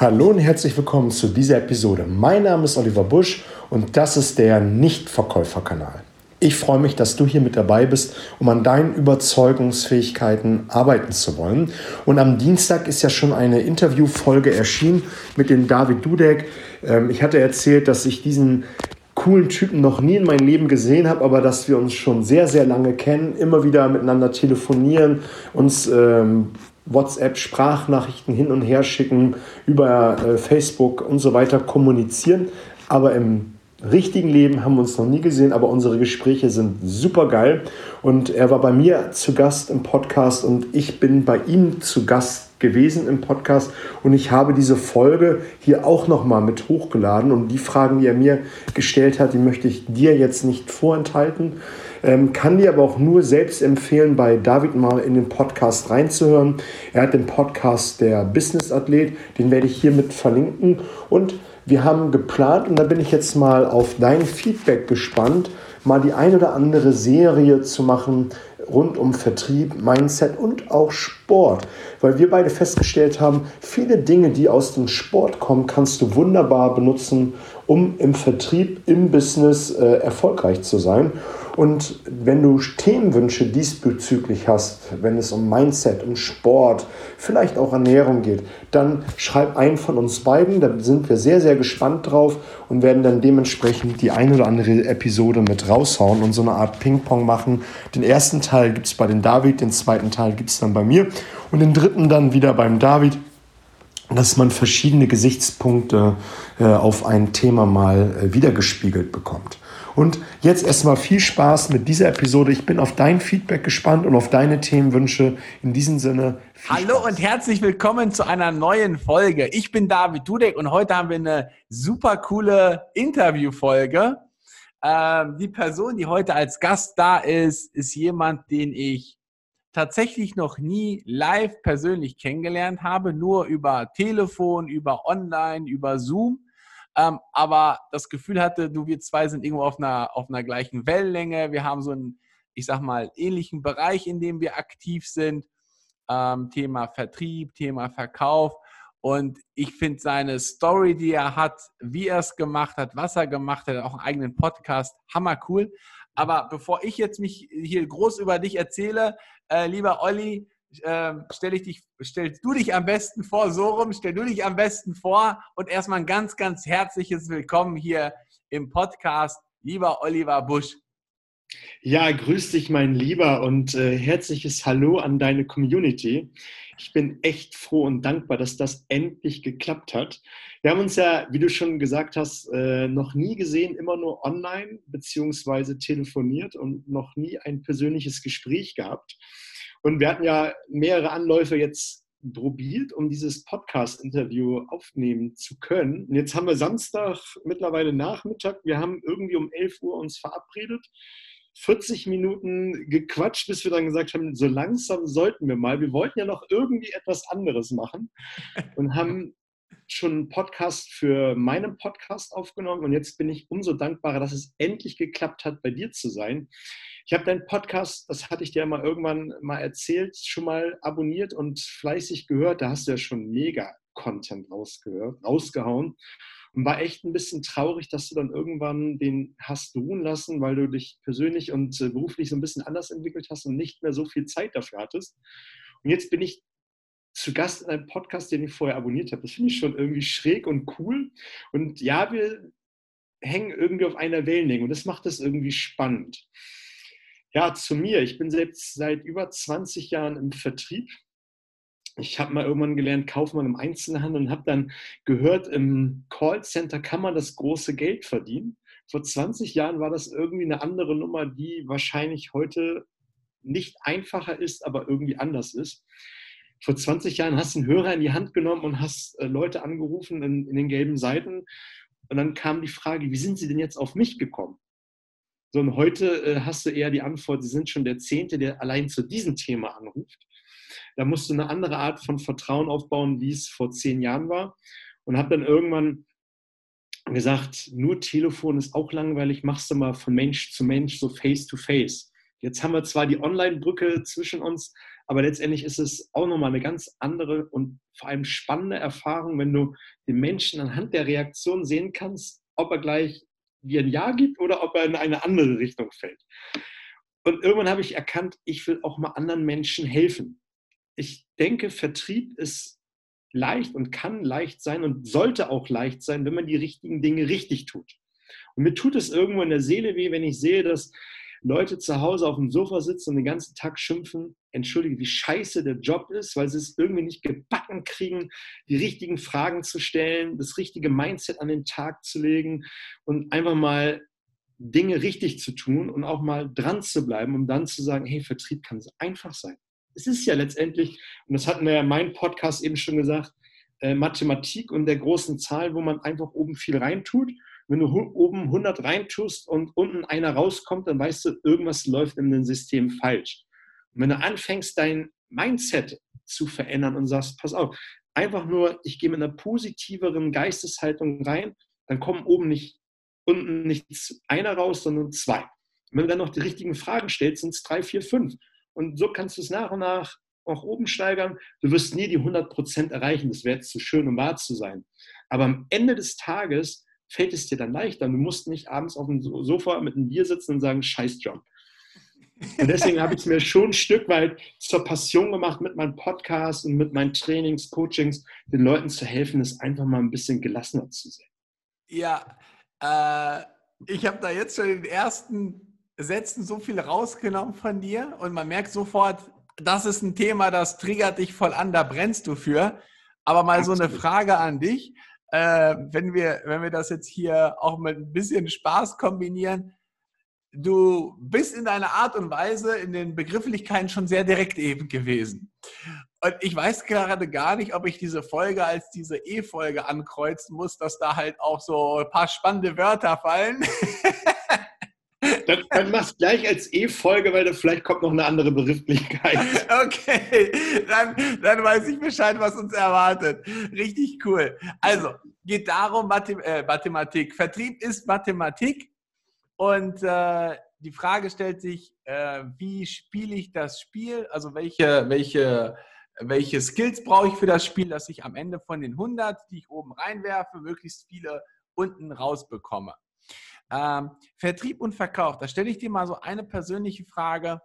Hallo und herzlich willkommen zu dieser Episode. Mein Name ist Oliver Busch und das ist der Nichtverkäuferkanal. Ich freue mich, dass du hier mit dabei bist, um an deinen Überzeugungsfähigkeiten arbeiten zu wollen. Und am Dienstag ist ja schon eine Interviewfolge erschienen mit dem David Dudek. Ähm, ich hatte erzählt, dass ich diesen coolen Typen noch nie in meinem Leben gesehen habe, aber dass wir uns schon sehr, sehr lange kennen, immer wieder miteinander telefonieren, uns ähm, WhatsApp-Sprachnachrichten hin und her schicken, über äh, Facebook und so weiter kommunizieren. Aber im richtigen Leben haben wir uns noch nie gesehen, aber unsere Gespräche sind super geil. Und er war bei mir zu Gast im Podcast und ich bin bei ihm zu Gast gewesen im Podcast und ich habe diese Folge hier auch nochmal mit hochgeladen und die Fragen, die er mir gestellt hat, die möchte ich dir jetzt nicht vorenthalten. Ähm, kann dir aber auch nur selbst empfehlen, bei David mal in den Podcast reinzuhören. Er hat den Podcast der Business Athlet, den werde ich hiermit verlinken und wir haben geplant, und da bin ich jetzt mal auf dein Feedback gespannt, mal die ein oder andere Serie zu machen rund um Vertrieb, Mindset und auch Sport. Weil wir beide festgestellt haben, viele Dinge, die aus dem Sport kommen, kannst du wunderbar benutzen, um im Vertrieb, im Business äh, erfolgreich zu sein. Und wenn du Themenwünsche diesbezüglich hast, wenn es um Mindset, um Sport, vielleicht auch Ernährung geht, dann schreib einen von uns beiden. Da sind wir sehr, sehr gespannt drauf und werden dann dementsprechend die ein oder andere Episode mit raushauen und so eine Art Ping-Pong machen. Den ersten Teil gibt es bei den David, den zweiten Teil gibt es dann bei mir und den dritten dann wieder beim David dass man verschiedene Gesichtspunkte äh, auf ein Thema mal äh, wiedergespiegelt bekommt. Und jetzt erstmal viel Spaß mit dieser Episode. Ich bin auf dein Feedback gespannt und auf deine Themenwünsche. In diesem Sinne. Hallo Spaß. und herzlich willkommen zu einer neuen Folge. Ich bin David Dudek und heute haben wir eine super coole Interviewfolge. Ähm, die Person, die heute als Gast da ist, ist jemand, den ich tatsächlich noch nie live persönlich kennengelernt habe, nur über Telefon, über Online, über Zoom ähm, aber das Gefühl hatte, du, wir zwei sind irgendwo auf einer, auf einer gleichen Wellenlänge. Wir haben so einen, ich sag mal, ähnlichen Bereich, in dem wir aktiv sind. Ähm, Thema Vertrieb, Thema Verkauf. Und ich finde seine Story, die er hat, wie er es gemacht hat, was er gemacht hat, auch einen eigenen Podcast, hammer cool. Aber bevor ich jetzt mich hier groß über dich erzähle, äh, lieber Olli, ähm, stell ich dich, stellst du dich am besten vor, so rum, stell du dich am besten vor und erstmal ein ganz, ganz herzliches Willkommen hier im Podcast, lieber Oliver Busch. Ja, grüß dich, mein Lieber, und äh, herzliches Hallo an deine Community. Ich bin echt froh und dankbar, dass das endlich geklappt hat. Wir haben uns ja, wie du schon gesagt hast, äh, noch nie gesehen, immer nur online beziehungsweise telefoniert und noch nie ein persönliches Gespräch gehabt. Und wir hatten ja mehrere Anläufe jetzt probiert, um dieses Podcast-Interview aufnehmen zu können. Und jetzt haben wir Samstag, mittlerweile Nachmittag. Wir haben irgendwie um 11 Uhr uns verabredet. 40 Minuten gequatscht, bis wir dann gesagt haben, so langsam sollten wir mal. Wir wollten ja noch irgendwie etwas anderes machen und haben schon einen Podcast für meinen Podcast aufgenommen und jetzt bin ich umso dankbarer, dass es endlich geklappt hat, bei dir zu sein. Ich habe deinen Podcast, das hatte ich dir mal irgendwann mal erzählt, schon mal abonniert und fleißig gehört. Da hast du ja schon mega Content rausgehört, rausgehauen und war echt ein bisschen traurig, dass du dann irgendwann den hast ruhen lassen, weil du dich persönlich und äh, beruflich so ein bisschen anders entwickelt hast und nicht mehr so viel Zeit dafür hattest. Und jetzt bin ich zu Gast in einem Podcast, den ich vorher abonniert habe. Das finde ich schon irgendwie schräg und cool. Und ja, wir hängen irgendwie auf einer Wellenlänge und das macht das irgendwie spannend. Ja, zu mir. Ich bin selbst seit über 20 Jahren im Vertrieb. Ich habe mal irgendwann gelernt, Kaufmann im Einzelhandel und habe dann gehört, im Callcenter kann man das große Geld verdienen. Vor 20 Jahren war das irgendwie eine andere Nummer, die wahrscheinlich heute nicht einfacher ist, aber irgendwie anders ist. Vor 20 Jahren hast du einen Hörer in die Hand genommen und hast äh, Leute angerufen in, in den gelben Seiten. Und dann kam die Frage, wie sind sie denn jetzt auf mich gekommen? So, und heute äh, hast du eher die Antwort, sie sind schon der Zehnte, der allein zu diesem Thema anruft. Da musst du eine andere Art von Vertrauen aufbauen, wie es vor zehn Jahren war. Und habe dann irgendwann gesagt, nur Telefon ist auch langweilig, machst du mal von Mensch zu Mensch, so face to face. Jetzt haben wir zwar die Online-Brücke zwischen uns, Aber letztendlich ist es auch nochmal eine ganz andere und vor allem spannende Erfahrung, wenn du den Menschen anhand der Reaktion sehen kannst, ob er gleich dir ein Ja gibt oder ob er in eine andere Richtung fällt. Und irgendwann habe ich erkannt, ich will auch mal anderen Menschen helfen. Ich denke, Vertrieb ist leicht und kann leicht sein und sollte auch leicht sein, wenn man die richtigen Dinge richtig tut. Und mir tut es irgendwo in der Seele weh, wenn ich sehe, dass Leute zu Hause auf dem Sofa sitzen und den ganzen Tag schimpfen, entschuldige, wie scheiße der Job ist, weil sie es irgendwie nicht gebacken kriegen, die richtigen Fragen zu stellen, das richtige Mindset an den Tag zu legen und einfach mal Dinge richtig zu tun und auch mal dran zu bleiben, um dann zu sagen, hey, Vertrieb kann so einfach sein. Es ist ja letztendlich, und das hatten wir ja in meinem Podcast eben schon gesagt, äh, Mathematik und der großen Zahl, wo man einfach oben viel reintut wenn du oben 100 reintust und unten einer rauskommt, dann weißt du, irgendwas läuft in dem System falsch. Und wenn du anfängst, dein Mindset zu verändern und sagst, pass auf, einfach nur, ich gehe mit einer positiveren Geisteshaltung rein, dann kommen oben nicht, unten nicht einer raus, sondern zwei. Und wenn du dann noch die richtigen Fragen stellst, sind es drei, vier, fünf. Und so kannst du es nach und nach auch oben steigern. Du wirst nie die 100 Prozent erreichen. Das wäre jetzt zu schön, um wahr zu sein. Aber am Ende des Tages fällt es dir dann leichter. Du musst nicht abends auf dem Sofa mit einem Bier sitzen und sagen, scheiß Job. Und deswegen habe ich es mir schon ein Stück weit zur Passion gemacht, mit meinem Podcast und mit meinen Trainings, Coachings, den Leuten zu helfen, es einfach mal ein bisschen gelassener zu sehen. Ja, äh, ich habe da jetzt schon den ersten Sätzen so viel rausgenommen von dir und man merkt sofort, das ist ein Thema, das triggert dich voll an, da brennst du für. Aber mal so eine Frage an dich äh, wenn, wir, wenn wir das jetzt hier auch mit ein bisschen Spaß kombinieren, du bist in deiner Art und Weise in den Begrifflichkeiten schon sehr direkt eben gewesen. Und ich weiß gerade gar nicht, ob ich diese Folge als diese E-Folge ankreuzen muss, dass da halt auch so ein paar spannende Wörter fallen. Dann, dann mach's gleich als E-Folge, weil da vielleicht kommt noch eine andere Begrifflichkeit. Okay, dann, dann weiß ich Bescheid, was uns erwartet. Richtig cool. Also, geht darum, Mathem äh, Mathematik. Vertrieb ist Mathematik. Und äh, die Frage stellt sich, äh, wie spiele ich das Spiel? Also, welche, welche, welche Skills brauche ich für das Spiel, dass ich am Ende von den 100, die ich oben reinwerfe, möglichst viele unten rausbekomme? Ähm, Vertrieb und Verkauf, da stelle ich dir mal so eine persönliche Frage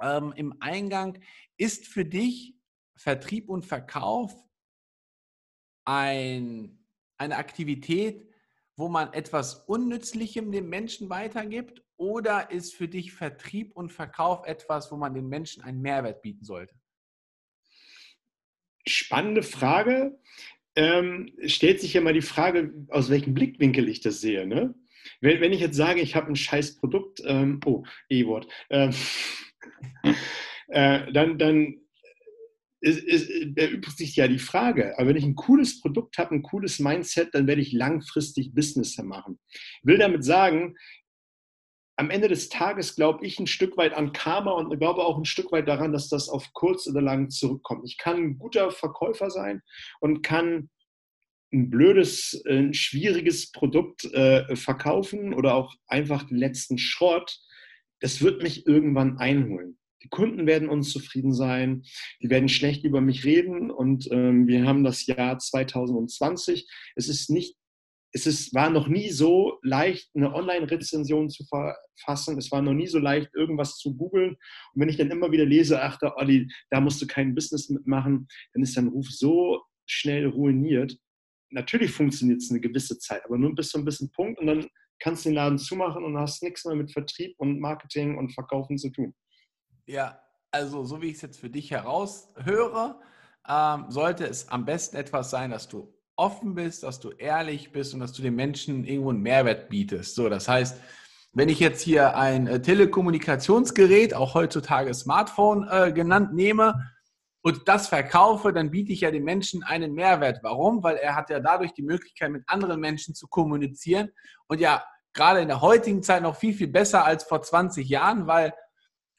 ähm, im Eingang. Ist für dich Vertrieb und Verkauf ein, eine Aktivität, wo man etwas Unnützlichem dem Menschen weitergibt? Oder ist für dich Vertrieb und Verkauf etwas, wo man den Menschen einen Mehrwert bieten sollte? Spannende Frage ähm, stellt sich ja mal die Frage, aus welchem Blickwinkel ich das sehe. Ne? Wenn, wenn ich jetzt sage, ich habe ein scheiß Produkt, ähm, oh, E-Wort, ähm, äh, dann, dann ist, ist, erübrigt sich ja die Frage. Aber wenn ich ein cooles Produkt habe, ein cooles Mindset, dann werde ich langfristig Business machen. Ich will damit sagen, am Ende des Tages glaube ich ein Stück weit an Karma und glaube auch ein Stück weit daran, dass das auf kurz oder lang zurückkommt. Ich kann ein guter Verkäufer sein und kann ein blödes, ein schwieriges Produkt äh, verkaufen oder auch einfach den letzten Schrott. Das wird mich irgendwann einholen. Die Kunden werden unzufrieden sein, die werden schlecht über mich reden und ähm, wir haben das Jahr 2020. Es ist nicht es ist, war noch nie so leicht, eine Online-Rezension zu verfassen. Es war noch nie so leicht, irgendwas zu googeln. Und wenn ich dann immer wieder lese, ach, da, Olli, da musst du kein Business mitmachen, dann ist dein Ruf so schnell ruiniert. Natürlich funktioniert es eine gewisse Zeit, aber nur bis zu einem bisschen Punkt und dann kannst du den Laden zumachen und hast nichts mehr mit Vertrieb und Marketing und Verkaufen zu tun. Ja, also so wie ich es jetzt für dich heraushöre, ähm, sollte es am besten etwas sein, dass du offen bist, dass du ehrlich bist und dass du den Menschen irgendwo einen Mehrwert bietest. So, das heißt, wenn ich jetzt hier ein äh, Telekommunikationsgerät, auch heutzutage Smartphone äh, genannt, nehme und das verkaufe, dann biete ich ja den Menschen einen Mehrwert. Warum? Weil er hat ja dadurch die Möglichkeit, mit anderen Menschen zu kommunizieren und ja gerade in der heutigen Zeit noch viel, viel besser als vor 20 Jahren, weil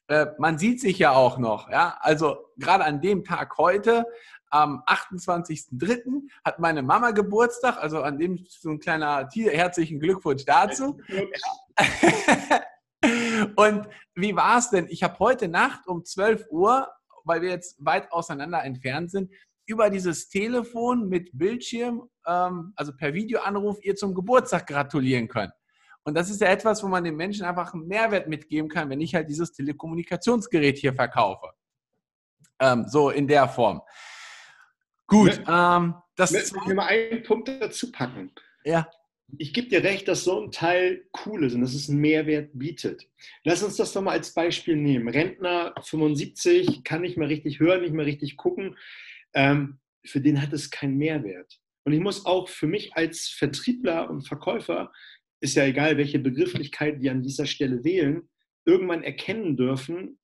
äh, man sieht sich ja auch noch. Ja? Also gerade an dem Tag heute am 28.03. hat meine Mama Geburtstag, also an dem so ein kleiner herzlichen Glückwunsch dazu. Und wie war es denn? Ich habe heute Nacht um 12 Uhr weil wir jetzt weit auseinander entfernt sind, über dieses Telefon mit Bildschirm, ähm, also per Videoanruf, ihr zum Geburtstag gratulieren könnt. Und das ist ja etwas, wo man den Menschen einfach einen Mehrwert mitgeben kann, wenn ich halt dieses Telekommunikationsgerät hier verkaufe. Ähm, so in der Form. Gut. Ähm, das ich will mal einen Punkt dazu packen. Ja. Ich gebe dir recht, dass so ein Teil cool ist und dass es einen Mehrwert bietet. Lass uns das doch mal als Beispiel nehmen. Rentner 75 kann nicht mehr richtig hören, nicht mehr richtig gucken. Ähm, für den hat es keinen Mehrwert. Und ich muss auch für mich als Vertriebler und Verkäufer ist ja egal, welche Begrifflichkeit wir an dieser Stelle wählen, irgendwann erkennen dürfen,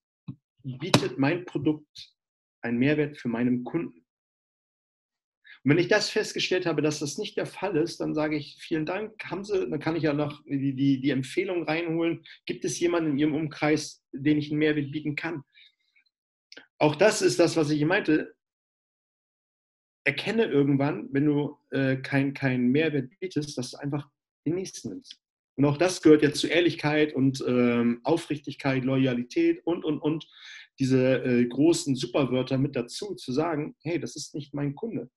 bietet mein Produkt einen Mehrwert für meinen Kunden. Und wenn ich das festgestellt habe, dass das nicht der Fall ist, dann sage ich, vielen Dank, haben Sie, dann kann ich ja noch die, die, die Empfehlung reinholen. Gibt es jemanden in Ihrem Umkreis, den ich einen Mehrwert bieten kann? Auch das ist das, was ich meinte. Erkenne irgendwann, wenn du äh, keinen kein Mehrwert bietest, dass du einfach den nächsten nimmst. Und auch das gehört ja zu Ehrlichkeit und ähm, Aufrichtigkeit, Loyalität und, und, und diese äh, großen Superwörter mit dazu, zu sagen, hey, das ist nicht mein Kunde.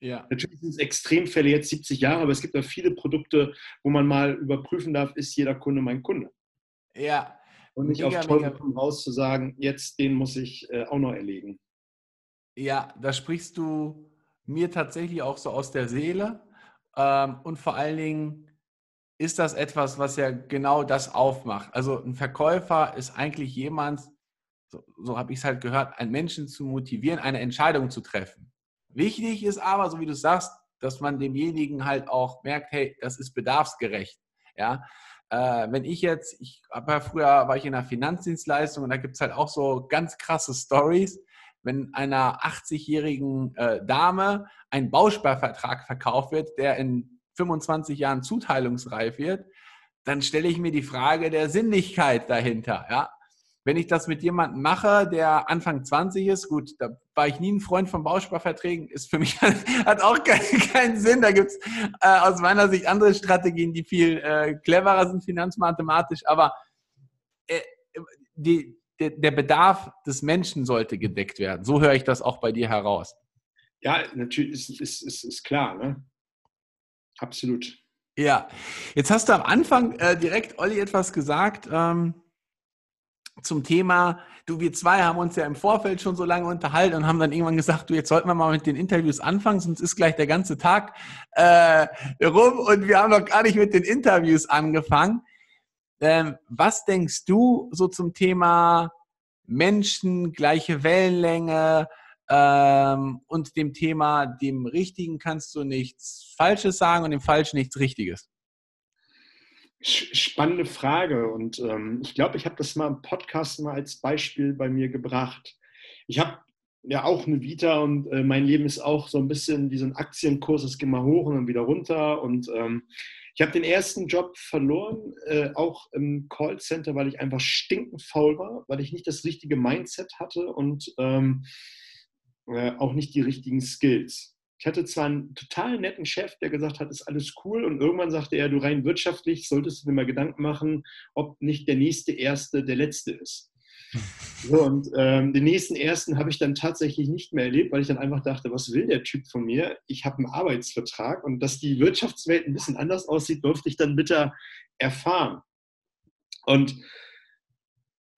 Ja. Natürlich sind es Extremfälle jetzt 70 Jahre, aber es gibt ja viele Produkte, wo man mal überprüfen darf, ist jeder Kunde mein Kunde. Ja. Und nicht mega, auf Teufel raus zu sagen, jetzt den muss ich äh, auch noch erlegen. Ja, da sprichst du mir tatsächlich auch so aus der Seele. Ähm, und vor allen Dingen ist das etwas, was ja genau das aufmacht. Also ein Verkäufer ist eigentlich jemand, so, so habe ich es halt gehört, einen Menschen zu motivieren, eine Entscheidung zu treffen. Wichtig ist aber, so wie du sagst, dass man demjenigen halt auch merkt, hey, das ist bedarfsgerecht. Ja, äh, wenn ich jetzt, ich habe ja früher war ich in einer Finanzdienstleistung und da gibt es halt auch so ganz krasse Stories. Wenn einer 80-jährigen äh, Dame ein Bausparvertrag verkauft wird, der in 25 Jahren zuteilungsreif wird, dann stelle ich mir die Frage der Sinnlichkeit dahinter. Ja? Wenn ich das mit jemandem mache, der Anfang 20 ist, gut, da war ich nie ein Freund von Bausparverträgen, ist für mich hat auch keinen, keinen Sinn. Da gibt es äh, aus meiner Sicht andere Strategien, die viel äh, cleverer sind finanzmathematisch, aber äh, die, der, der Bedarf des Menschen sollte gedeckt werden. So höre ich das auch bei dir heraus. Ja, natürlich ist, ist, ist, ist klar. Ne? Absolut. Ja, jetzt hast du am Anfang äh, direkt, Olli, etwas gesagt ähm, zum Thema, du, wir zwei haben uns ja im Vorfeld schon so lange unterhalten und haben dann irgendwann gesagt, du, jetzt sollten wir mal mit den Interviews anfangen, sonst ist gleich der ganze Tag äh, rum und wir haben noch gar nicht mit den Interviews angefangen. Ähm, was denkst du so zum Thema Menschen, gleiche Wellenlänge, ähm, und dem Thema, dem Richtigen kannst du nichts Falsches sagen und dem Falschen nichts Richtiges? Spannende Frage und ähm, ich glaube, ich habe das mal im Podcast mal als Beispiel bei mir gebracht. Ich habe ja auch eine Vita und äh, mein Leben ist auch so ein bisschen wie so ein Aktienkurs, es geht mal hoch und dann wieder runter und ähm, ich habe den ersten Job verloren, äh, auch im Callcenter, weil ich einfach stinkend faul war, weil ich nicht das richtige Mindset hatte und ähm, äh, auch nicht die richtigen Skills. Ich hatte zwar einen total netten Chef, der gesagt hat, ist alles cool, und irgendwann sagte er, du rein wirtschaftlich solltest du dir mal Gedanken machen, ob nicht der nächste Erste der Letzte ist. So, und ähm, den nächsten ersten habe ich dann tatsächlich nicht mehr erlebt, weil ich dann einfach dachte, was will der Typ von mir? Ich habe einen Arbeitsvertrag und dass die Wirtschaftswelt ein bisschen anders aussieht, durfte ich dann bitter erfahren. Und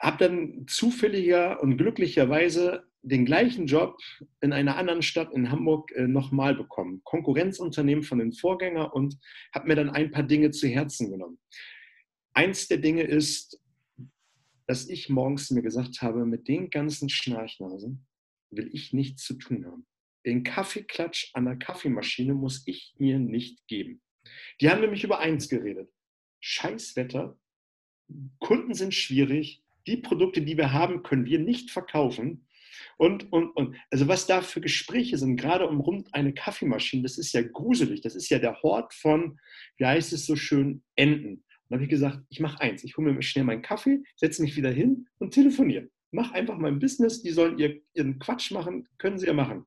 habe dann zufälliger und glücklicherweise den gleichen Job in einer anderen Stadt in Hamburg äh, nochmal bekommen. Konkurrenzunternehmen von den Vorgängern und habe mir dann ein paar Dinge zu Herzen genommen. Eins der Dinge ist, dass ich morgens mir gesagt habe, mit den ganzen Schnarchnasen will ich nichts zu tun haben. Den Kaffeeklatsch an der Kaffeemaschine muss ich mir nicht geben. Die haben nämlich über eins geredet. Scheißwetter, Kunden sind schwierig, die Produkte, die wir haben, können wir nicht verkaufen. Und, und, und. Also was da für Gespräche sind, gerade um rund eine Kaffeemaschine, das ist ja gruselig. Das ist ja der Hort von, wie heißt es so schön, Enten. Und habe ich gesagt, ich mache eins. Ich hole mir schnell meinen Kaffee, setze mich wieder hin und telefoniere. Mach einfach mein Business, die sollen ihr, ihren Quatsch machen, können sie ja machen.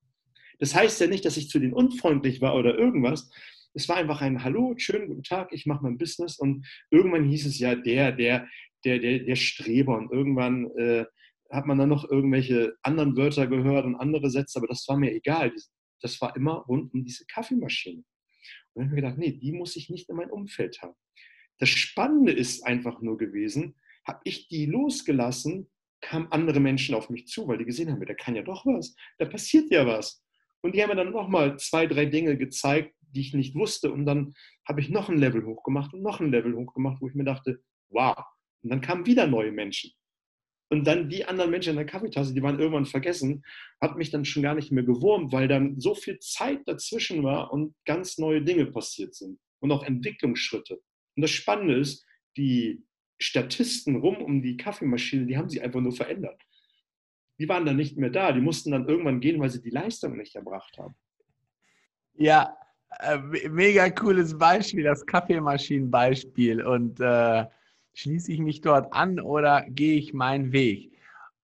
Das heißt ja nicht, dass ich zu denen unfreundlich war oder irgendwas. Es war einfach ein Hallo, schönen guten Tag, ich mache mein Business. Und irgendwann hieß es ja, der, der, der, der, der Streber. Und irgendwann äh, hat man dann noch irgendwelche anderen Wörter gehört und andere Sätze, aber das war mir egal. Das war immer rund um diese Kaffeemaschine. Und dann habe ich mir gedacht, nee, die muss ich nicht in mein Umfeld haben. Das Spannende ist einfach nur gewesen, habe ich die losgelassen, kamen andere Menschen auf mich zu, weil die gesehen haben, da kann ja doch was, da passiert ja was. Und die haben mir dann nochmal zwei, drei Dinge gezeigt, die ich nicht wusste. Und dann habe ich noch ein Level hochgemacht und noch ein Level hochgemacht, wo ich mir dachte, wow. Und dann kamen wieder neue Menschen. Und dann die anderen Menschen in der Kaffeetasse, die waren irgendwann vergessen, hat mich dann schon gar nicht mehr gewurmt, weil dann so viel Zeit dazwischen war und ganz neue Dinge passiert sind und auch Entwicklungsschritte. Und das Spannende ist, die Statisten rum um die Kaffeemaschine, die haben sie einfach nur verändert. Die waren dann nicht mehr da, die mussten dann irgendwann gehen, weil sie die Leistung nicht erbracht haben. Ja, äh, mega cooles Beispiel, das Kaffeemaschinenbeispiel. Und äh, schließe ich mich dort an oder gehe ich meinen Weg?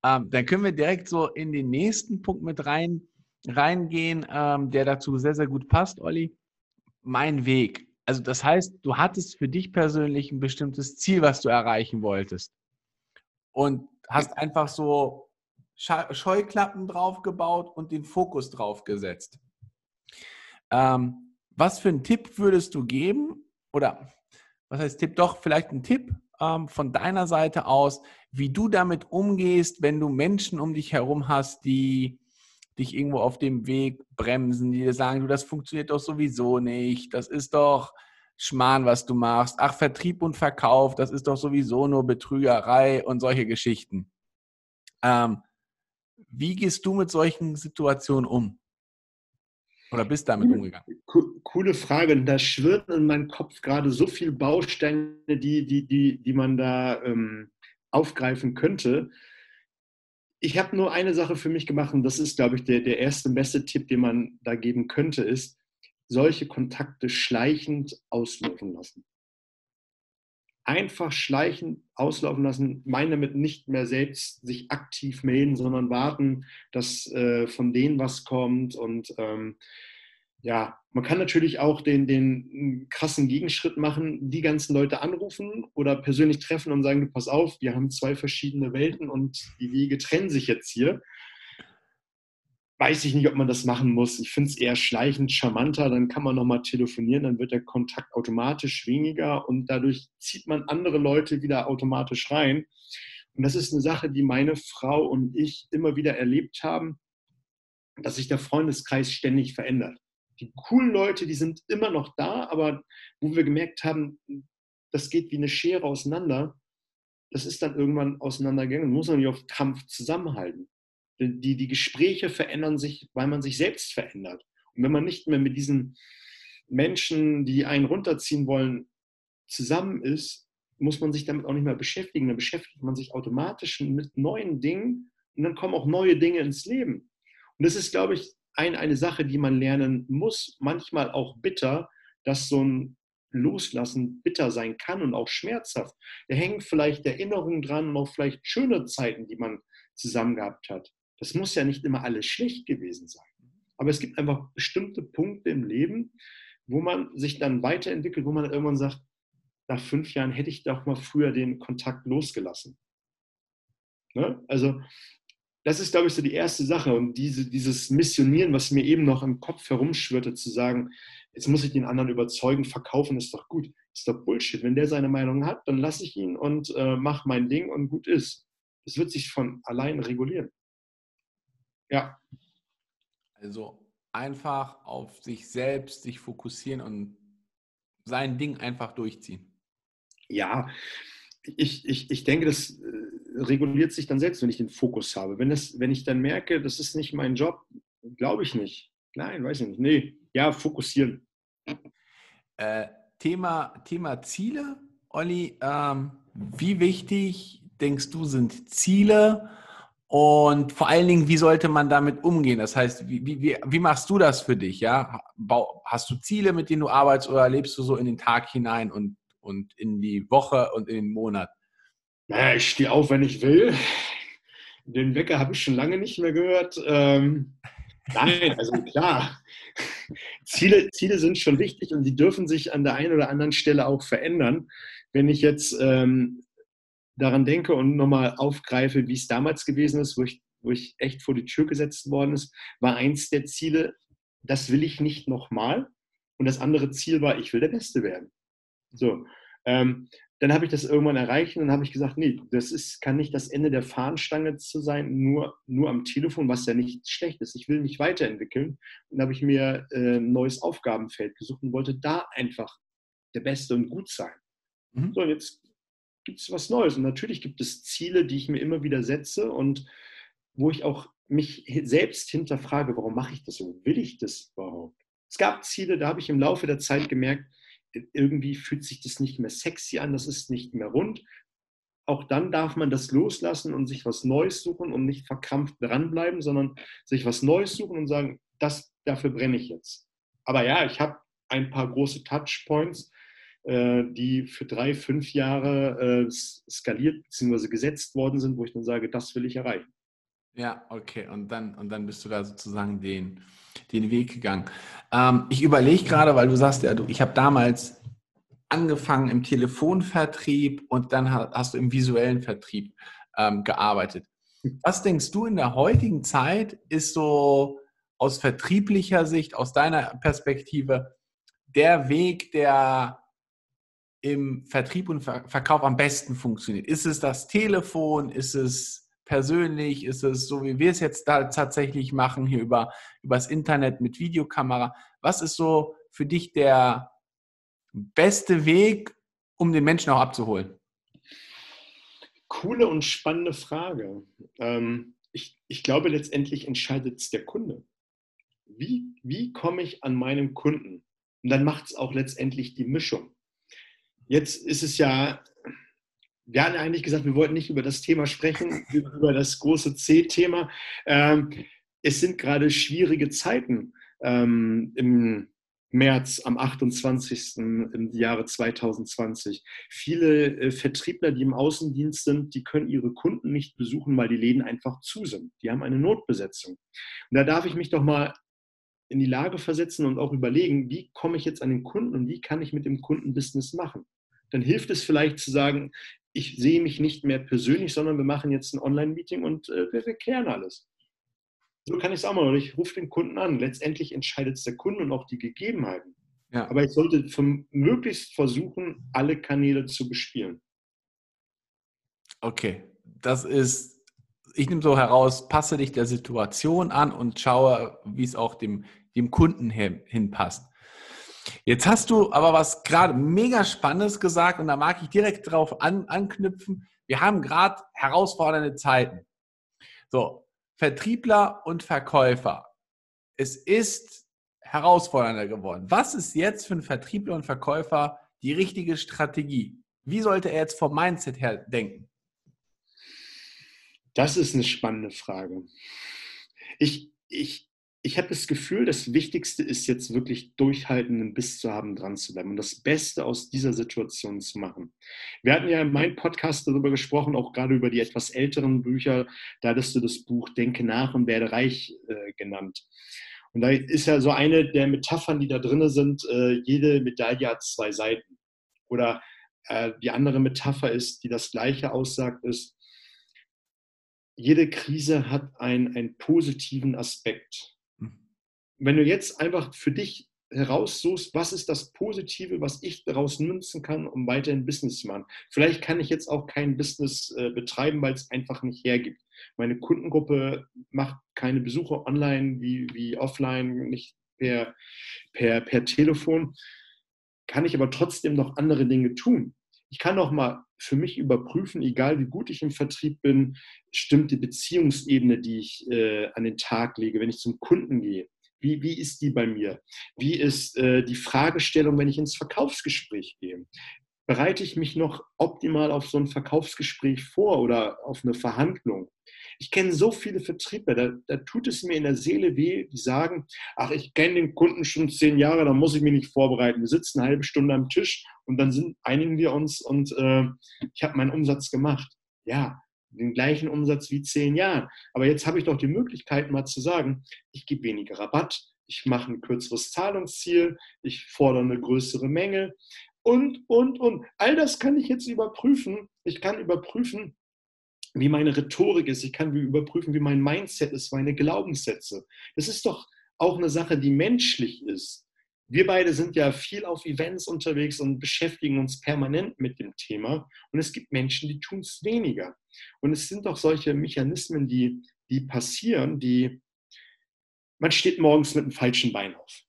Ähm, dann können wir direkt so in den nächsten Punkt mit rein, reingehen, ähm, der dazu sehr, sehr gut passt, Olli. Mein Weg. Also das heißt, du hattest für dich persönlich ein bestimmtes Ziel, was du erreichen wolltest. Und hast einfach so Scheuklappen draufgebaut und den Fokus drauf gesetzt. Ähm, was für einen Tipp würdest du geben? Oder was heißt Tipp? Doch, vielleicht ein Tipp ähm, von deiner Seite aus, wie du damit umgehst, wenn du Menschen um dich herum hast, die dich irgendwo auf dem Weg bremsen, die dir sagen, du, das funktioniert doch sowieso nicht, das ist doch Schmarrn, was du machst. Ach, Vertrieb und Verkauf, das ist doch sowieso nur Betrügerei und solche Geschichten. Ähm, wie gehst du mit solchen Situationen um? Oder bist damit umgegangen? Coole Frage. Da schwirren in meinem Kopf gerade so viele Bausteine, die, die, die, die man da ähm, aufgreifen könnte. Ich habe nur eine Sache für mich gemacht und das ist, glaube ich, der, der erste beste Tipp, den man da geben könnte, ist, solche Kontakte schleichend auslaufen lassen. Einfach schleichend auslaufen lassen, meine damit nicht mehr selbst sich aktiv melden, sondern warten, dass äh, von denen was kommt und ähm, ja, man kann natürlich auch den, den krassen Gegenschritt machen, die ganzen Leute anrufen oder persönlich treffen und sagen, du pass auf, wir haben zwei verschiedene Welten und die Wege trennen sich jetzt hier. Weiß ich nicht, ob man das machen muss. Ich finde es eher schleichend charmanter. Dann kann man nochmal telefonieren, dann wird der Kontakt automatisch weniger und dadurch zieht man andere Leute wieder automatisch rein. Und das ist eine Sache, die meine Frau und ich immer wieder erlebt haben, dass sich der Freundeskreis ständig verändert die coolen Leute, die sind immer noch da, aber wo wir gemerkt haben, das geht wie eine Schere auseinander, das ist dann irgendwann auseinandergegangen. Muss man nicht auf Kampf zusammenhalten. Die, die Gespräche verändern sich, weil man sich selbst verändert. Und wenn man nicht mehr mit diesen Menschen, die einen runterziehen wollen, zusammen ist, muss man sich damit auch nicht mehr beschäftigen. Dann beschäftigt man sich automatisch mit neuen Dingen und dann kommen auch neue Dinge ins Leben. Und das ist, glaube ich, ein, eine Sache, die man lernen muss, manchmal auch bitter, dass so ein Loslassen bitter sein kann und auch schmerzhaft. Da hängen vielleicht Erinnerungen dran und auch vielleicht schöne Zeiten, die man zusammen gehabt hat. Das muss ja nicht immer alles schlecht gewesen sein. Aber es gibt einfach bestimmte Punkte im Leben, wo man sich dann weiterentwickelt, wo man irgendwann sagt, nach fünf Jahren hätte ich doch mal früher den Kontakt losgelassen. Ne? Also das ist, glaube ich, so die erste Sache. Und diese, dieses Missionieren, was mir eben noch im Kopf herumschwirrte, zu sagen, jetzt muss ich den anderen überzeugen, verkaufen ist doch gut, ist doch Bullshit. Wenn der seine Meinung hat, dann lasse ich ihn und äh, mache mein Ding und gut ist. Es wird sich von allein regulieren. Ja. Also einfach auf sich selbst sich fokussieren und sein Ding einfach durchziehen. Ja, ich, ich, ich denke, das äh, reguliert sich dann selbst, wenn ich den Fokus habe. Wenn, das, wenn ich dann merke, das ist nicht mein Job, glaube ich nicht. Nein, weiß ich nicht. Nee, ja, fokussieren. Äh, Thema, Thema Ziele, Olli. Ähm, wie wichtig denkst du sind Ziele? Und vor allen Dingen, wie sollte man damit umgehen? Das heißt, wie, wie, wie machst du das für dich? Ja? Hast du Ziele, mit denen du arbeitest oder lebst du so in den Tag hinein und, und in die Woche und in den Monat? Naja, ich stehe auf, wenn ich will. Den Wecker habe ich schon lange nicht mehr gehört. Ähm, nein, also klar. Ziele, Ziele sind schon wichtig und die dürfen sich an der einen oder anderen Stelle auch verändern. Wenn ich jetzt ähm, daran denke und nochmal aufgreife, wie es damals gewesen ist, wo ich, wo ich echt vor die Tür gesetzt worden ist, war eins der Ziele, das will ich nicht nochmal. Und das andere Ziel war, ich will der Beste werden. So, ähm, dann habe ich das irgendwann erreicht und dann habe ich gesagt, nee, das ist, kann nicht das Ende der Fahnenstange zu sein, nur, nur am Telefon, was ja nicht schlecht ist. Ich will mich weiterentwickeln. Und dann habe ich mir äh, ein neues Aufgabenfeld gesucht und wollte da einfach der Beste und gut sein. Mhm. So, und jetzt gibt es was Neues. Und natürlich gibt es Ziele, die ich mir immer wieder setze und wo ich auch mich selbst hinterfrage, warum mache ich das so? Will ich das überhaupt? Es gab Ziele, da habe ich im Laufe der Zeit gemerkt, irgendwie fühlt sich das nicht mehr sexy an, das ist nicht mehr rund. Auch dann darf man das loslassen und sich was Neues suchen und nicht verkrampft dranbleiben, sondern sich was Neues suchen und sagen, das, dafür brenne ich jetzt. Aber ja, ich habe ein paar große Touchpoints, die für drei, fünf Jahre äh, skaliert bzw. gesetzt worden sind, wo ich dann sage, das will ich erreichen. Ja, okay. Und dann, und dann bist du da sozusagen den, den Weg gegangen. Ähm, ich überlege gerade, weil du sagst, ja, du, ich habe damals angefangen im Telefonvertrieb und dann hast du im visuellen Vertrieb ähm, gearbeitet. Was denkst du in der heutigen Zeit ist so aus vertrieblicher Sicht, aus deiner Perspektive, der Weg, der im Vertrieb und Verkauf am besten funktioniert? Ist es das Telefon? Ist es persönlich? Ist es so, wie wir es jetzt da tatsächlich machen, hier über übers Internet mit Videokamera? Was ist so für dich der beste Weg, um den Menschen auch abzuholen? Coole und spannende Frage. Ähm, ich, ich glaube, letztendlich entscheidet es der Kunde. Wie, wie komme ich an meinen Kunden? Und dann macht es auch letztendlich die Mischung. Jetzt ist es ja wir hatten eigentlich gesagt, wir wollten nicht über das Thema sprechen, über das große C-Thema. Ähm, es sind gerade schwierige Zeiten ähm, im März, am 28. im Jahre 2020. Viele äh, Vertriebler, die im Außendienst sind, die können ihre Kunden nicht besuchen, weil die Läden einfach zu sind. Die haben eine Notbesetzung. Und da darf ich mich doch mal in die Lage versetzen und auch überlegen, wie komme ich jetzt an den Kunden und wie kann ich mit dem Kunden Business machen dann hilft es vielleicht zu sagen, ich sehe mich nicht mehr persönlich, sondern wir machen jetzt ein Online-Meeting und äh, wir, wir klären alles. So kann ich es auch mal. Ich rufe den Kunden an. Letztendlich entscheidet es der Kunde und auch die Gegebenheiten. Ja. Aber ich sollte vom, möglichst versuchen, alle Kanäle zu bespielen. Okay, das ist, ich nehme so heraus, passe dich der Situation an und schaue, wie es auch dem, dem Kunden hin, hinpasst. Jetzt hast du aber was gerade mega Spannendes gesagt und da mag ich direkt drauf an, anknüpfen. Wir haben gerade herausfordernde Zeiten. So, Vertriebler und Verkäufer. Es ist herausfordernder geworden. Was ist jetzt für einen Vertriebler und Verkäufer die richtige Strategie? Wie sollte er jetzt vom Mindset her denken? Das ist eine spannende Frage. Ich, ich, ich habe das Gefühl, das Wichtigste ist jetzt wirklich durchhalten, einen Biss zu haben, dran zu bleiben und das Beste aus dieser Situation zu machen. Wir hatten ja in meinem Podcast darüber gesprochen, auch gerade über die etwas älteren Bücher. Da hattest du das Buch Denke nach und werde reich äh, genannt. Und da ist ja so eine der Metaphern, die da drin sind, äh, jede Medaille hat zwei Seiten. Oder äh, die andere Metapher ist, die das Gleiche aussagt, ist, jede Krise hat einen, einen positiven Aspekt wenn du jetzt einfach für dich heraussuchst, was ist das Positive, was ich daraus nutzen kann, um weiterhin Business zu machen. Vielleicht kann ich jetzt auch kein Business äh, betreiben, weil es einfach nicht hergibt. Meine Kundengruppe macht keine Besuche online wie, wie offline, nicht per, per, per Telefon. Kann ich aber trotzdem noch andere Dinge tun. Ich kann auch mal für mich überprüfen, egal wie gut ich im Vertrieb bin, stimmt die Beziehungsebene, die ich äh, an den Tag lege, wenn ich zum Kunden gehe wie, wie ist die bei mir? Wie ist äh, die Fragestellung, wenn ich ins Verkaufsgespräch gehe? Bereite ich mich noch optimal auf so ein Verkaufsgespräch vor oder auf eine Verhandlung? Ich kenne so viele Vertriebler, da, da, tut es mir in der Seele weh, die sagen, ach, ich kenne den Kunden schon zehn Jahre, da muss ich mich nicht vorbereiten. Wir sitzen eine halbe Stunde am Tisch und dann sind, einigen wir uns und äh, ich habe meinen Umsatz gemacht. Ja, den gleichen Umsatz wie zehn Jahren. Aber jetzt habe ich doch die Möglichkeit, mal zu sagen, ich gebe weniger Rabatt, ich mache ein kürzeres Zahlungsziel, ich fordere eine größere Menge. und, und, und. All das kann ich jetzt überprüfen. Ich kann überprüfen, wie meine Rhetorik ist. Ich kann überprüfen, wie mein Mindset ist, meine Glaubenssätze. Das ist doch auch eine Sache, die menschlich ist. Wir beide sind ja viel auf Events unterwegs und beschäftigen uns permanent mit dem Thema. Und es gibt Menschen, die tun es weniger. Und es sind doch solche Mechanismen, die, die passieren, die, man steht morgens mit dem falschen Bein auf.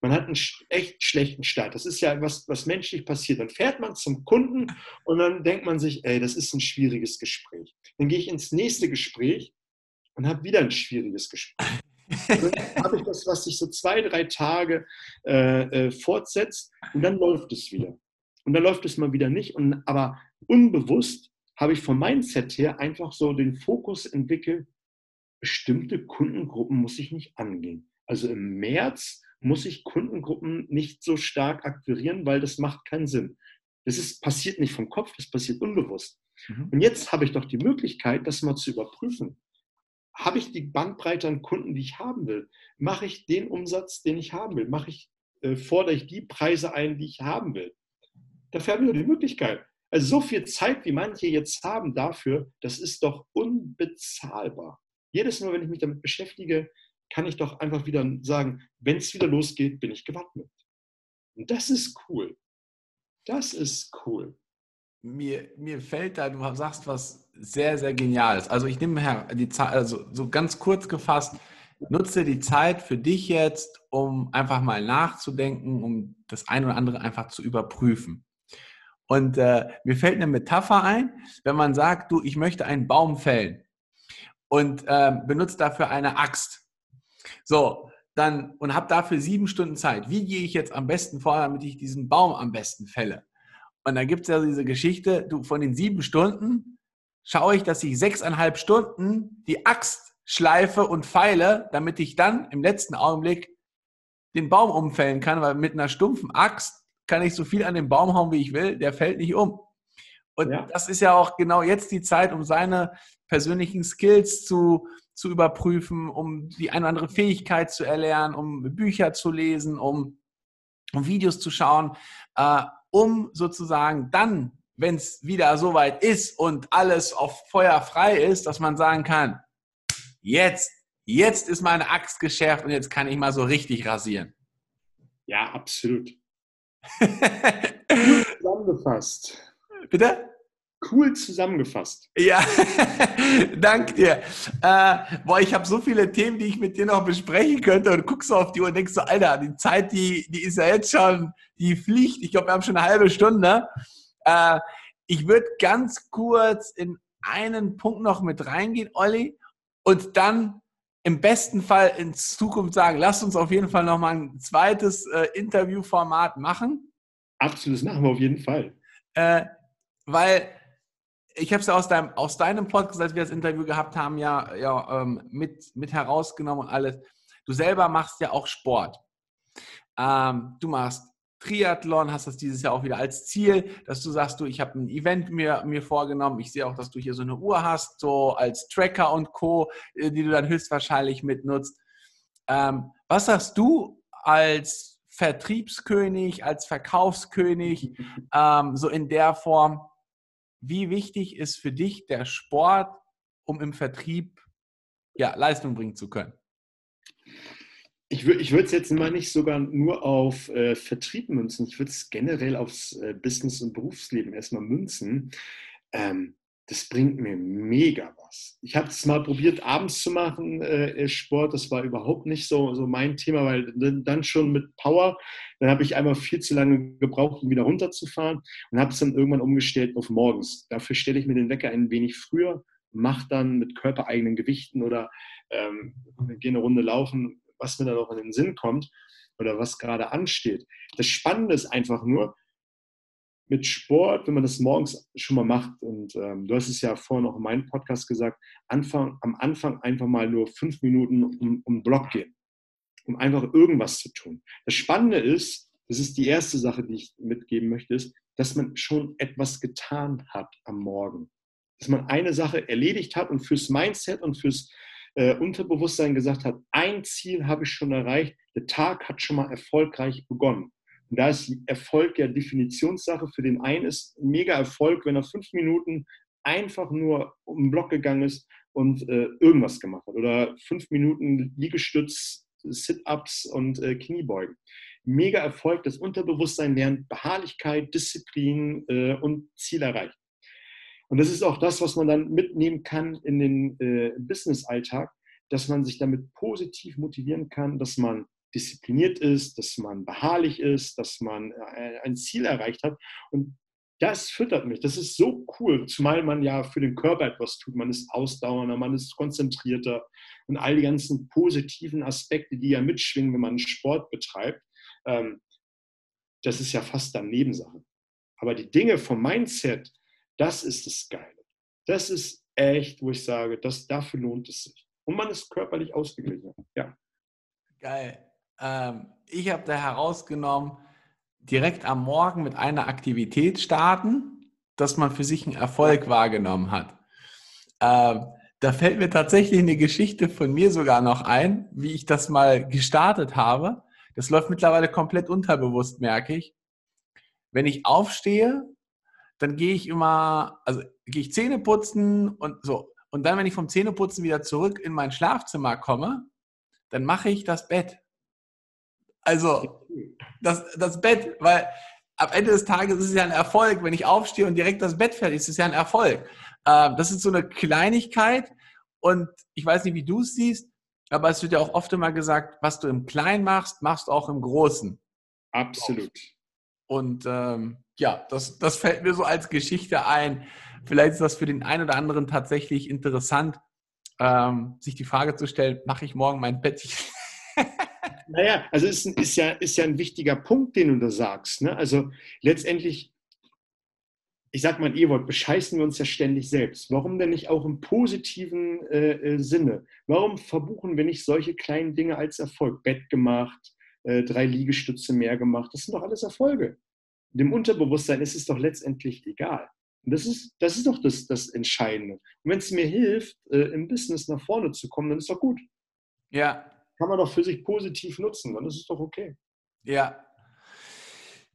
Man hat einen echt schlechten Start. Das ist ja was, was menschlich passiert. Dann fährt man zum Kunden und dann denkt man sich, ey, das ist ein schwieriges Gespräch. Dann gehe ich ins nächste Gespräch und habe wieder ein schwieriges Gespräch. Dann habe ich das, was sich so zwei, drei Tage äh, äh, fortsetzt und dann läuft es wieder. Und dann läuft es mal wieder nicht. Und, aber unbewusst habe ich vom Mindset her einfach so den Fokus entwickelt, bestimmte Kundengruppen muss ich nicht angehen. Also im März muss ich Kundengruppen nicht so stark akquirieren, weil das macht keinen Sinn. Das ist, passiert nicht vom Kopf, das passiert unbewusst. Mhm. Und jetzt habe ich doch die Möglichkeit, das mal zu überprüfen. Habe ich die Bandbreite an Kunden, die ich haben will? Mache ich den Umsatz, den ich haben will? Mache ich, äh, fordere ich die Preise ein, die ich haben will? Dafür habe ich doch die Möglichkeit. Also so viel Zeit, wie manche jetzt haben dafür, das ist doch unbezahlbar. Jedes Mal, wenn ich mich damit beschäftige, kann ich doch einfach wieder sagen, wenn es wieder losgeht, bin ich gewappnet. Und das ist cool. Das ist cool. Mir, mir fällt da, du sagst was sehr, sehr Geniales. Also ich nehme die Zeit, also so ganz kurz gefasst, nutze die Zeit für dich jetzt, um einfach mal nachzudenken, um das eine oder andere einfach zu überprüfen. Und äh, mir fällt eine Metapher ein, wenn man sagt, du, ich möchte einen Baum fällen und äh, benutze dafür eine Axt. So, dann und habe dafür sieben Stunden Zeit. Wie gehe ich jetzt am besten vor, damit ich diesen Baum am besten fälle? Und da gibt es ja diese Geschichte, du von den sieben Stunden schaue ich, dass ich sechseinhalb Stunden die Axt schleife und feile, damit ich dann im letzten Augenblick den Baum umfällen kann, weil mit einer stumpfen Axt kann ich so viel an den Baum hauen, wie ich will, der fällt nicht um. Und ja. das ist ja auch genau jetzt die Zeit, um seine persönlichen Skills zu, zu überprüfen, um die eine oder andere Fähigkeit zu erlernen, um Bücher zu lesen, um, um Videos zu schauen, äh, um sozusagen dann, wenn es wieder soweit ist und alles auf Feuer frei ist, dass man sagen kann, jetzt, jetzt ist meine Axt geschärft und jetzt kann ich mal so richtig rasieren. Ja, absolut. Zusammengefasst. Bitte? Cool zusammengefasst. Ja, danke dir. Äh, boah, ich habe so viele Themen, die ich mit dir noch besprechen könnte und guckst so auf die Uhr und denkst so, Alter, die Zeit, die, die ist ja jetzt schon, die fliegt. Ich glaube, wir haben schon eine halbe Stunde. Äh, ich würde ganz kurz in einen Punkt noch mit reingehen, Olli, und dann im besten Fall in Zukunft sagen, lass uns auf jeden Fall noch mal ein zweites äh, Interviewformat machen. Absolut, das machen wir auf jeden Fall. Äh, weil ich habe es ja aus deinem, aus deinem Podcast, als wir das Interview gehabt haben, ja, ja ähm, mit, mit herausgenommen und alles. Du selber machst ja auch Sport. Ähm, du machst Triathlon, hast das dieses Jahr auch wieder als Ziel, dass du sagst, du, ich habe ein Event mir, mir vorgenommen. Ich sehe auch, dass du hier so eine Uhr hast, so als Tracker und Co., äh, die du dann höchstwahrscheinlich mitnutzt. Ähm, was sagst du als Vertriebskönig, als Verkaufskönig, ähm, so in der Form? wie wichtig ist für dich der Sport, um im Vertrieb ja, Leistung bringen zu können? Ich, ich würde es jetzt mal nicht sogar nur auf äh, Vertrieb münzen, ich würde es generell aufs äh, Business- und Berufsleben erstmal münzen. Ähm, das bringt mir mega was. Ich habe es mal probiert, abends zu machen, äh, Sport. Das war überhaupt nicht so, so mein Thema, weil dann schon mit Power, dann habe ich einmal viel zu lange gebraucht, um wieder runterzufahren und habe es dann irgendwann umgestellt auf morgens. Dafür stelle ich mir den Wecker ein wenig früher, mache dann mit körpereigenen Gewichten oder ähm, gehe eine Runde laufen, was mir dann auch in den Sinn kommt oder was gerade ansteht. Das Spannende ist einfach nur, mit Sport, wenn man das morgens schon mal macht, und ähm, du hast es ja vorhin noch in meinem Podcast gesagt, Anfang, am Anfang einfach mal nur fünf Minuten um, um Block gehen, um einfach irgendwas zu tun. Das Spannende ist, das ist die erste Sache, die ich mitgeben möchte, ist, dass man schon etwas getan hat am Morgen. Dass man eine Sache erledigt hat und fürs Mindset und fürs äh, Unterbewusstsein gesagt hat, ein Ziel habe ich schon erreicht, der Tag hat schon mal erfolgreich begonnen. Und da ist Erfolg ja Definitionssache. Für den einen ist mega Erfolg, wenn er fünf Minuten einfach nur um den Block gegangen ist und äh, irgendwas gemacht hat. Oder fünf Minuten Liegestütz, Sit-Ups und äh, Kniebeugen. Mega Erfolg, das Unterbewusstsein lernt Beharrlichkeit, Disziplin äh, und Ziel erreicht. Und das ist auch das, was man dann mitnehmen kann in den äh, Business-Alltag, dass man sich damit positiv motivieren kann, dass man diszipliniert ist, dass man beharrlich ist, dass man äh, ein Ziel erreicht hat. Und das füttert mich. Das ist so cool, zumal man ja für den Körper etwas tut. Man ist ausdauernder, man ist konzentrierter und all die ganzen positiven Aspekte, die ja mitschwingen, wenn man Sport betreibt, ähm, das ist ja fast dann Nebensache. Aber die Dinge vom Mindset, das ist das Geile. Das ist echt, wo ich sage, dass dafür lohnt es sich. Und man ist körperlich ausgeglichen. Ja. Geil. Ähm, ich habe da herausgenommen, direkt am Morgen mit einer Aktivität starten, dass man für sich einen Erfolg wahrgenommen hat. Ähm, da fällt mir tatsächlich eine Geschichte von mir sogar noch ein, wie ich das mal gestartet habe. Das läuft mittlerweile komplett unterbewusst, merke ich. Wenn ich aufstehe, dann gehe ich immer, also gehe ich Zähne putzen und so. Und dann, wenn ich vom Zähneputzen wieder zurück in mein Schlafzimmer komme, dann mache ich das Bett. Also das, das Bett, weil am Ende des Tages ist es ja ein Erfolg, wenn ich aufstehe und direkt das Bett fertig ist, ist es ja ein Erfolg. Ähm, das ist so eine Kleinigkeit und ich weiß nicht, wie du es siehst, aber es wird ja auch oft immer gesagt, was du im Kleinen machst, machst du auch im Großen. Absolut. Und ähm, ja, das, das fällt mir so als Geschichte ein. Vielleicht ist das für den einen oder anderen tatsächlich interessant, ähm, sich die Frage zu stellen, mache ich morgen mein Bett? naja, also ist, ist, ja, ist ja ein wichtiger Punkt, den du da sagst. Ne? Also letztendlich, ich sag mal E-Wort, bescheißen wir uns ja ständig selbst. Warum denn nicht auch im positiven äh, äh, Sinne? Warum verbuchen wir nicht solche kleinen Dinge als Erfolg? Bett gemacht, äh, drei Liegestütze mehr gemacht, das sind doch alles Erfolge. Dem Unterbewusstsein ist es doch letztendlich egal. Und das ist, das ist doch das, das Entscheidende. Und wenn es mir hilft, äh, im Business nach vorne zu kommen, dann ist doch gut. Ja. Kann man doch für sich positiv nutzen, dann ist es doch okay. Ja.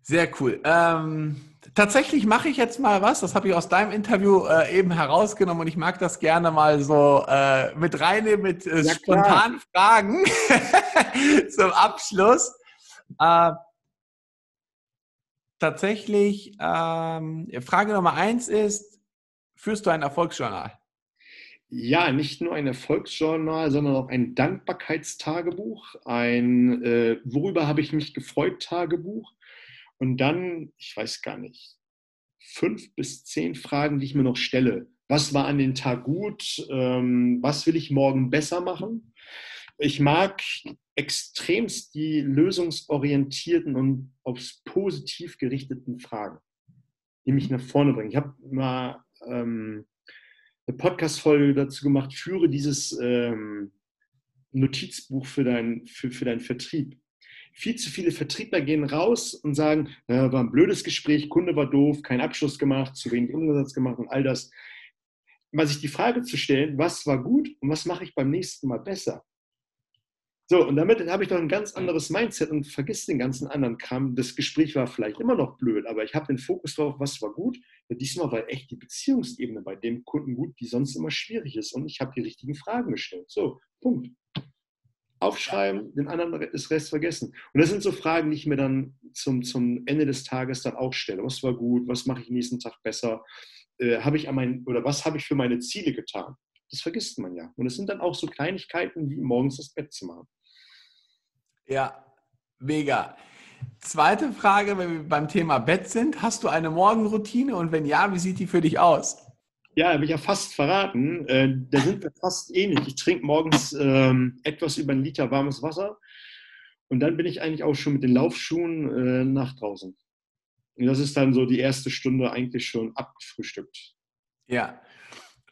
Sehr cool. Ähm, tatsächlich mache ich jetzt mal was, das habe ich aus deinem Interview äh, eben herausgenommen und ich mag das gerne mal so äh, mit reinnehmen, mit äh, ja, spontanen Fragen zum Abschluss. Tatsächlich, ähm, Frage Nummer eins ist, führst du ein Erfolgsjournal? Ja, nicht nur ein Erfolgsjournal, sondern auch ein Dankbarkeitstagebuch, ein äh, Worüber habe ich mich gefreut Tagebuch und dann, ich weiß gar nicht, fünf bis zehn Fragen, die ich mir noch stelle. Was war an den Tag gut? Ähm, was will ich morgen besser machen? Ich mag extremst die lösungsorientierten und aufs Positiv gerichteten Fragen, die mich nach vorne bringen. Ich habe mal ähm, eine Podcast-Folge dazu gemacht, führe dieses ähm, Notizbuch für, dein, für, für deinen Vertrieb. Viel zu viele Vertriebler gehen raus und sagen, äh, war ein blödes Gespräch, Kunde war doof, kein Abschluss gemacht, zu wenig Umsatz gemacht und all das. Mal sich die Frage zu stellen, was war gut und was mache ich beim nächsten Mal besser? So, und damit habe ich doch ein ganz anderes Mindset und vergiss den ganzen anderen Kram. Das Gespräch war vielleicht immer noch blöd, aber ich habe den Fokus darauf, was war gut. Ja, diesmal war echt die Beziehungsebene bei dem Kunden gut, die sonst immer schwierig ist. Und ich habe die richtigen Fragen gestellt. So, Punkt aufschreiben, den anderen ist Rest vergessen. Und das sind so Fragen, die ich mir dann zum, zum Ende des Tages dann auch stelle. Was war gut? Was mache ich nächsten Tag besser? Äh, habe ich an mein, oder was habe ich für meine Ziele getan? Das vergisst man ja. Und es sind dann auch so Kleinigkeiten wie morgens das Bett zu machen. Ja, mega. Zweite Frage, wenn wir beim Thema Bett sind. Hast du eine Morgenroutine und wenn ja, wie sieht die für dich aus? Ja, habe ich ja fast verraten. Äh, da sind wir fast ähnlich. Ich trinke morgens ähm, etwas über einen Liter warmes Wasser und dann bin ich eigentlich auch schon mit den Laufschuhen äh, nach draußen. Und das ist dann so die erste Stunde eigentlich schon abgefrühstückt. Ja.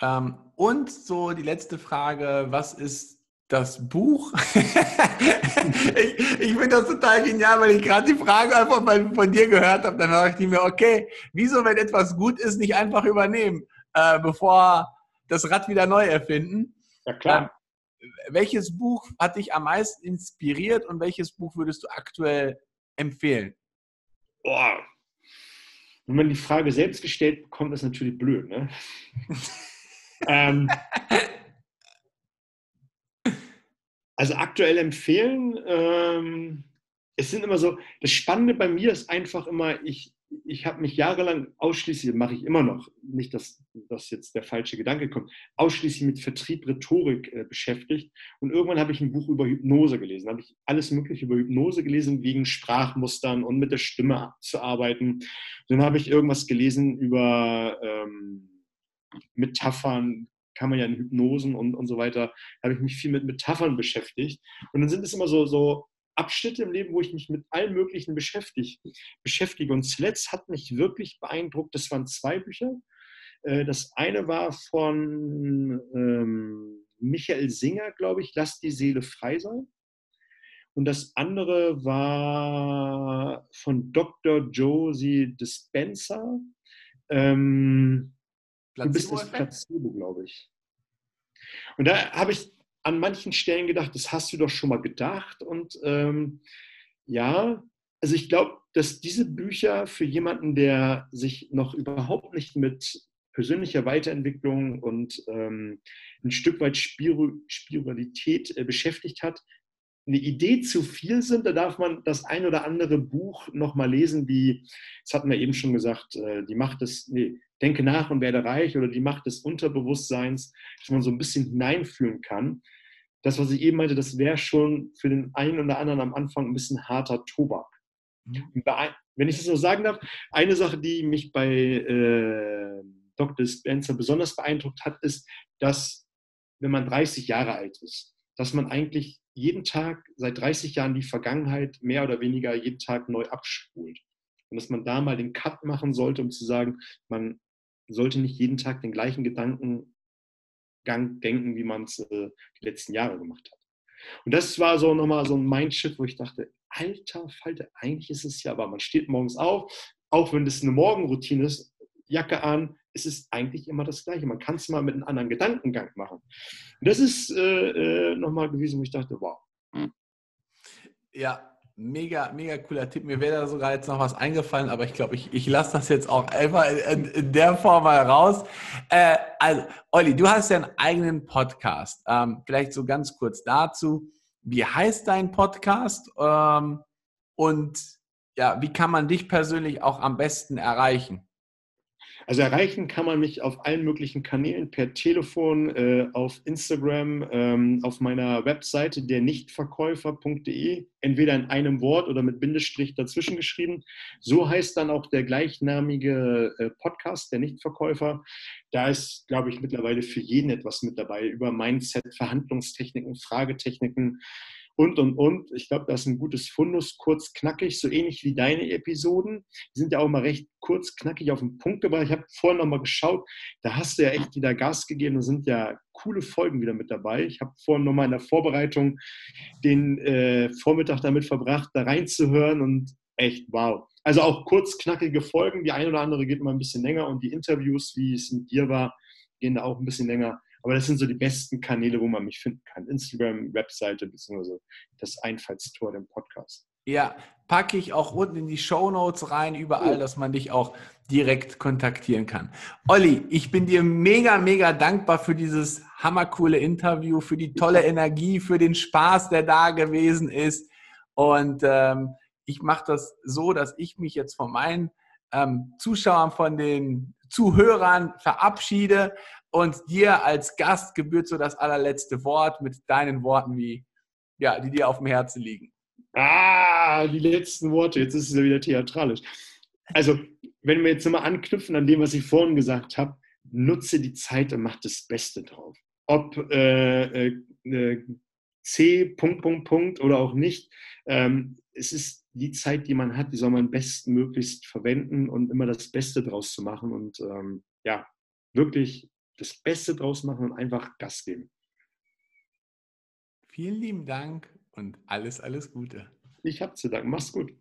Ähm, und so die letzte Frage: Was ist das Buch? ich ich finde das total genial, weil ich gerade die Frage einfach mal von dir gehört habe. Dann dachte ich mir, okay, wieso, wenn etwas gut ist, nicht einfach übernehmen? äh, bevor das Rad wieder neu erfinden. Ja, klar. Ähm, welches Buch hat dich am meisten inspiriert und welches Buch würdest du aktuell empfehlen? boah, wenn man die Frage selbst gestellt bekommt, ist natürlich blöd. Ne? ähm, also aktuell empfehlen, ähm, es sind immer so, das Spannende bei mir ist einfach immer, ich, ich habe mich jahrelang ausschließlich, mache ich immer noch, nicht, dass, dass jetzt der falsche Gedanke kommt, ausschließlich mit Vertrieb, Rhetorik äh, beschäftigt. Und irgendwann habe ich ein Buch über Hypnose gelesen. Habe ich alles Mögliche über Hypnose gelesen, wegen Sprachmustern und mit der Stimme zu arbeiten. Dann habe ich irgendwas gelesen über ähm, Metaphern, kann man ja in Hypnosen und, und so weiter, habe ich mich viel mit Metaphern beschäftigt. Und dann sind es immer so, so Abschnitte im Leben, wo ich mich mit allem Möglichen beschäftige. beschäftige. Und zuletzt hat mich wirklich beeindruckt, das waren zwei Bücher. Äh, das eine war von ähm, Michael Singer, glaube ich, Lass die Seele frei sein. Und das andere war von Dr. Josie Dispenza. Ähm, du bist das Placebo, glaube ich. Und da habe ich an manchen Stellen gedacht, das hast du doch schon mal gedacht. Und ähm, ja, also ich glaube, dass diese Bücher für jemanden, der sich noch überhaupt nicht mit persönlicher Weiterentwicklung und ähm, ein Stück weit Spiritualität äh, beschäftigt hat, eine Idee zu viel sind, da darf man das ein oder andere Buch nochmal lesen, wie, das hatten wir eben schon gesagt, äh, die Macht des, nee, Denke nach und werde reich oder die Macht des Unterbewusstseins, dass man so ein bisschen hineinfühlen kann. Das, was ich eben meinte, das wäre schon für den einen oder anderen am Anfang ein bisschen harter Tobak. Mhm. Wenn ich das so sagen darf, eine Sache, die mich bei äh, Dr. Spencer besonders beeindruckt hat, ist, dass wenn man 30 Jahre alt ist, dass man eigentlich jeden Tag, seit 30 Jahren die Vergangenheit mehr oder weniger jeden Tag neu abspult. Und dass man da mal den Cut machen sollte, um zu sagen, man sollte nicht jeden Tag den gleichen Gedankengang denken, wie man es äh, die letzten Jahre gemacht hat. Und das war so nochmal so ein Mindshift, wo ich dachte, alter Falter, eigentlich ist es ja, aber man steht morgens auf, auch wenn das eine Morgenroutine ist, Jacke an, es ist eigentlich immer das Gleiche. Man kann es mal mit einem anderen Gedankengang machen. Und das ist äh, äh, nochmal gewesen, wo ich dachte, wow. Ja, Mega, mega cooler Tipp. Mir wäre da sogar jetzt noch was eingefallen, aber ich glaube, ich, ich lasse das jetzt auch einfach in, in der Form mal raus. Äh, also, Olli, du hast ja einen eigenen Podcast. Ähm, vielleicht so ganz kurz dazu. Wie heißt dein Podcast? Ähm, und ja, wie kann man dich persönlich auch am besten erreichen? Also erreichen kann man mich auf allen möglichen Kanälen, per Telefon, äh, auf Instagram, ähm, auf meiner Webseite der Nichtverkäufer.de, entweder in einem Wort oder mit Bindestrich dazwischen geschrieben. So heißt dann auch der gleichnamige äh, Podcast, der Nichtverkäufer. Da ist, glaube ich, mittlerweile für jeden etwas mit dabei über Mindset, Verhandlungstechniken, Fragetechniken und, und, und. Ich glaube, das ist ein gutes Fundus, kurz, knackig, so ähnlich wie deine Episoden. Die sind ja auch mal recht kurz, knackig auf den Punkt gebracht. Ich habe vorhin noch mal geschaut, da hast du ja echt wieder Gas gegeben. Da sind ja coole Folgen wieder mit dabei. Ich habe vorhin noch mal in der Vorbereitung den äh, Vormittag damit verbracht, da reinzuhören und echt wow. Also auch kurz, knackige Folgen. Die eine oder andere geht mal ein bisschen länger und die Interviews, wie es mit dir war, gehen da auch ein bisschen länger. Aber das sind so die besten Kanäle, wo man mich finden kann. Instagram, Webseite, beziehungsweise das Einfallstor, den Podcast. Ja, packe ich auch unten in die Show Notes rein, überall, oh. dass man dich auch direkt kontaktieren kann. Olli, ich bin dir mega, mega dankbar für dieses hammercoole Interview, für die tolle Energie, für den Spaß, der da gewesen ist. Und ähm, ich mache das so, dass ich mich jetzt von meinen ähm, Zuschauern, von den Zuhörern verabschiede und dir als Gast gebührt so das allerletzte Wort mit deinen Worten, wie, ja, die dir auf dem Herzen liegen. Ah, die letzten Worte. Jetzt ist es ja wieder theatralisch. Also, wenn wir jetzt nochmal anknüpfen an dem, was ich vorhin gesagt habe, nutze die Zeit und mach das Beste drauf. Ob äh, äh, äh C, Punkt, Punkt, Punkt oder auch nicht. Ähm, es ist die Zeit, die man hat, die soll man bestmöglichst verwenden und immer das Beste draus zu machen und ähm, ja, wirklich das Beste draus machen und einfach Gas geben. Vielen lieben Dank und alles, alles Gute. Ich habe zu danken. Mach's gut.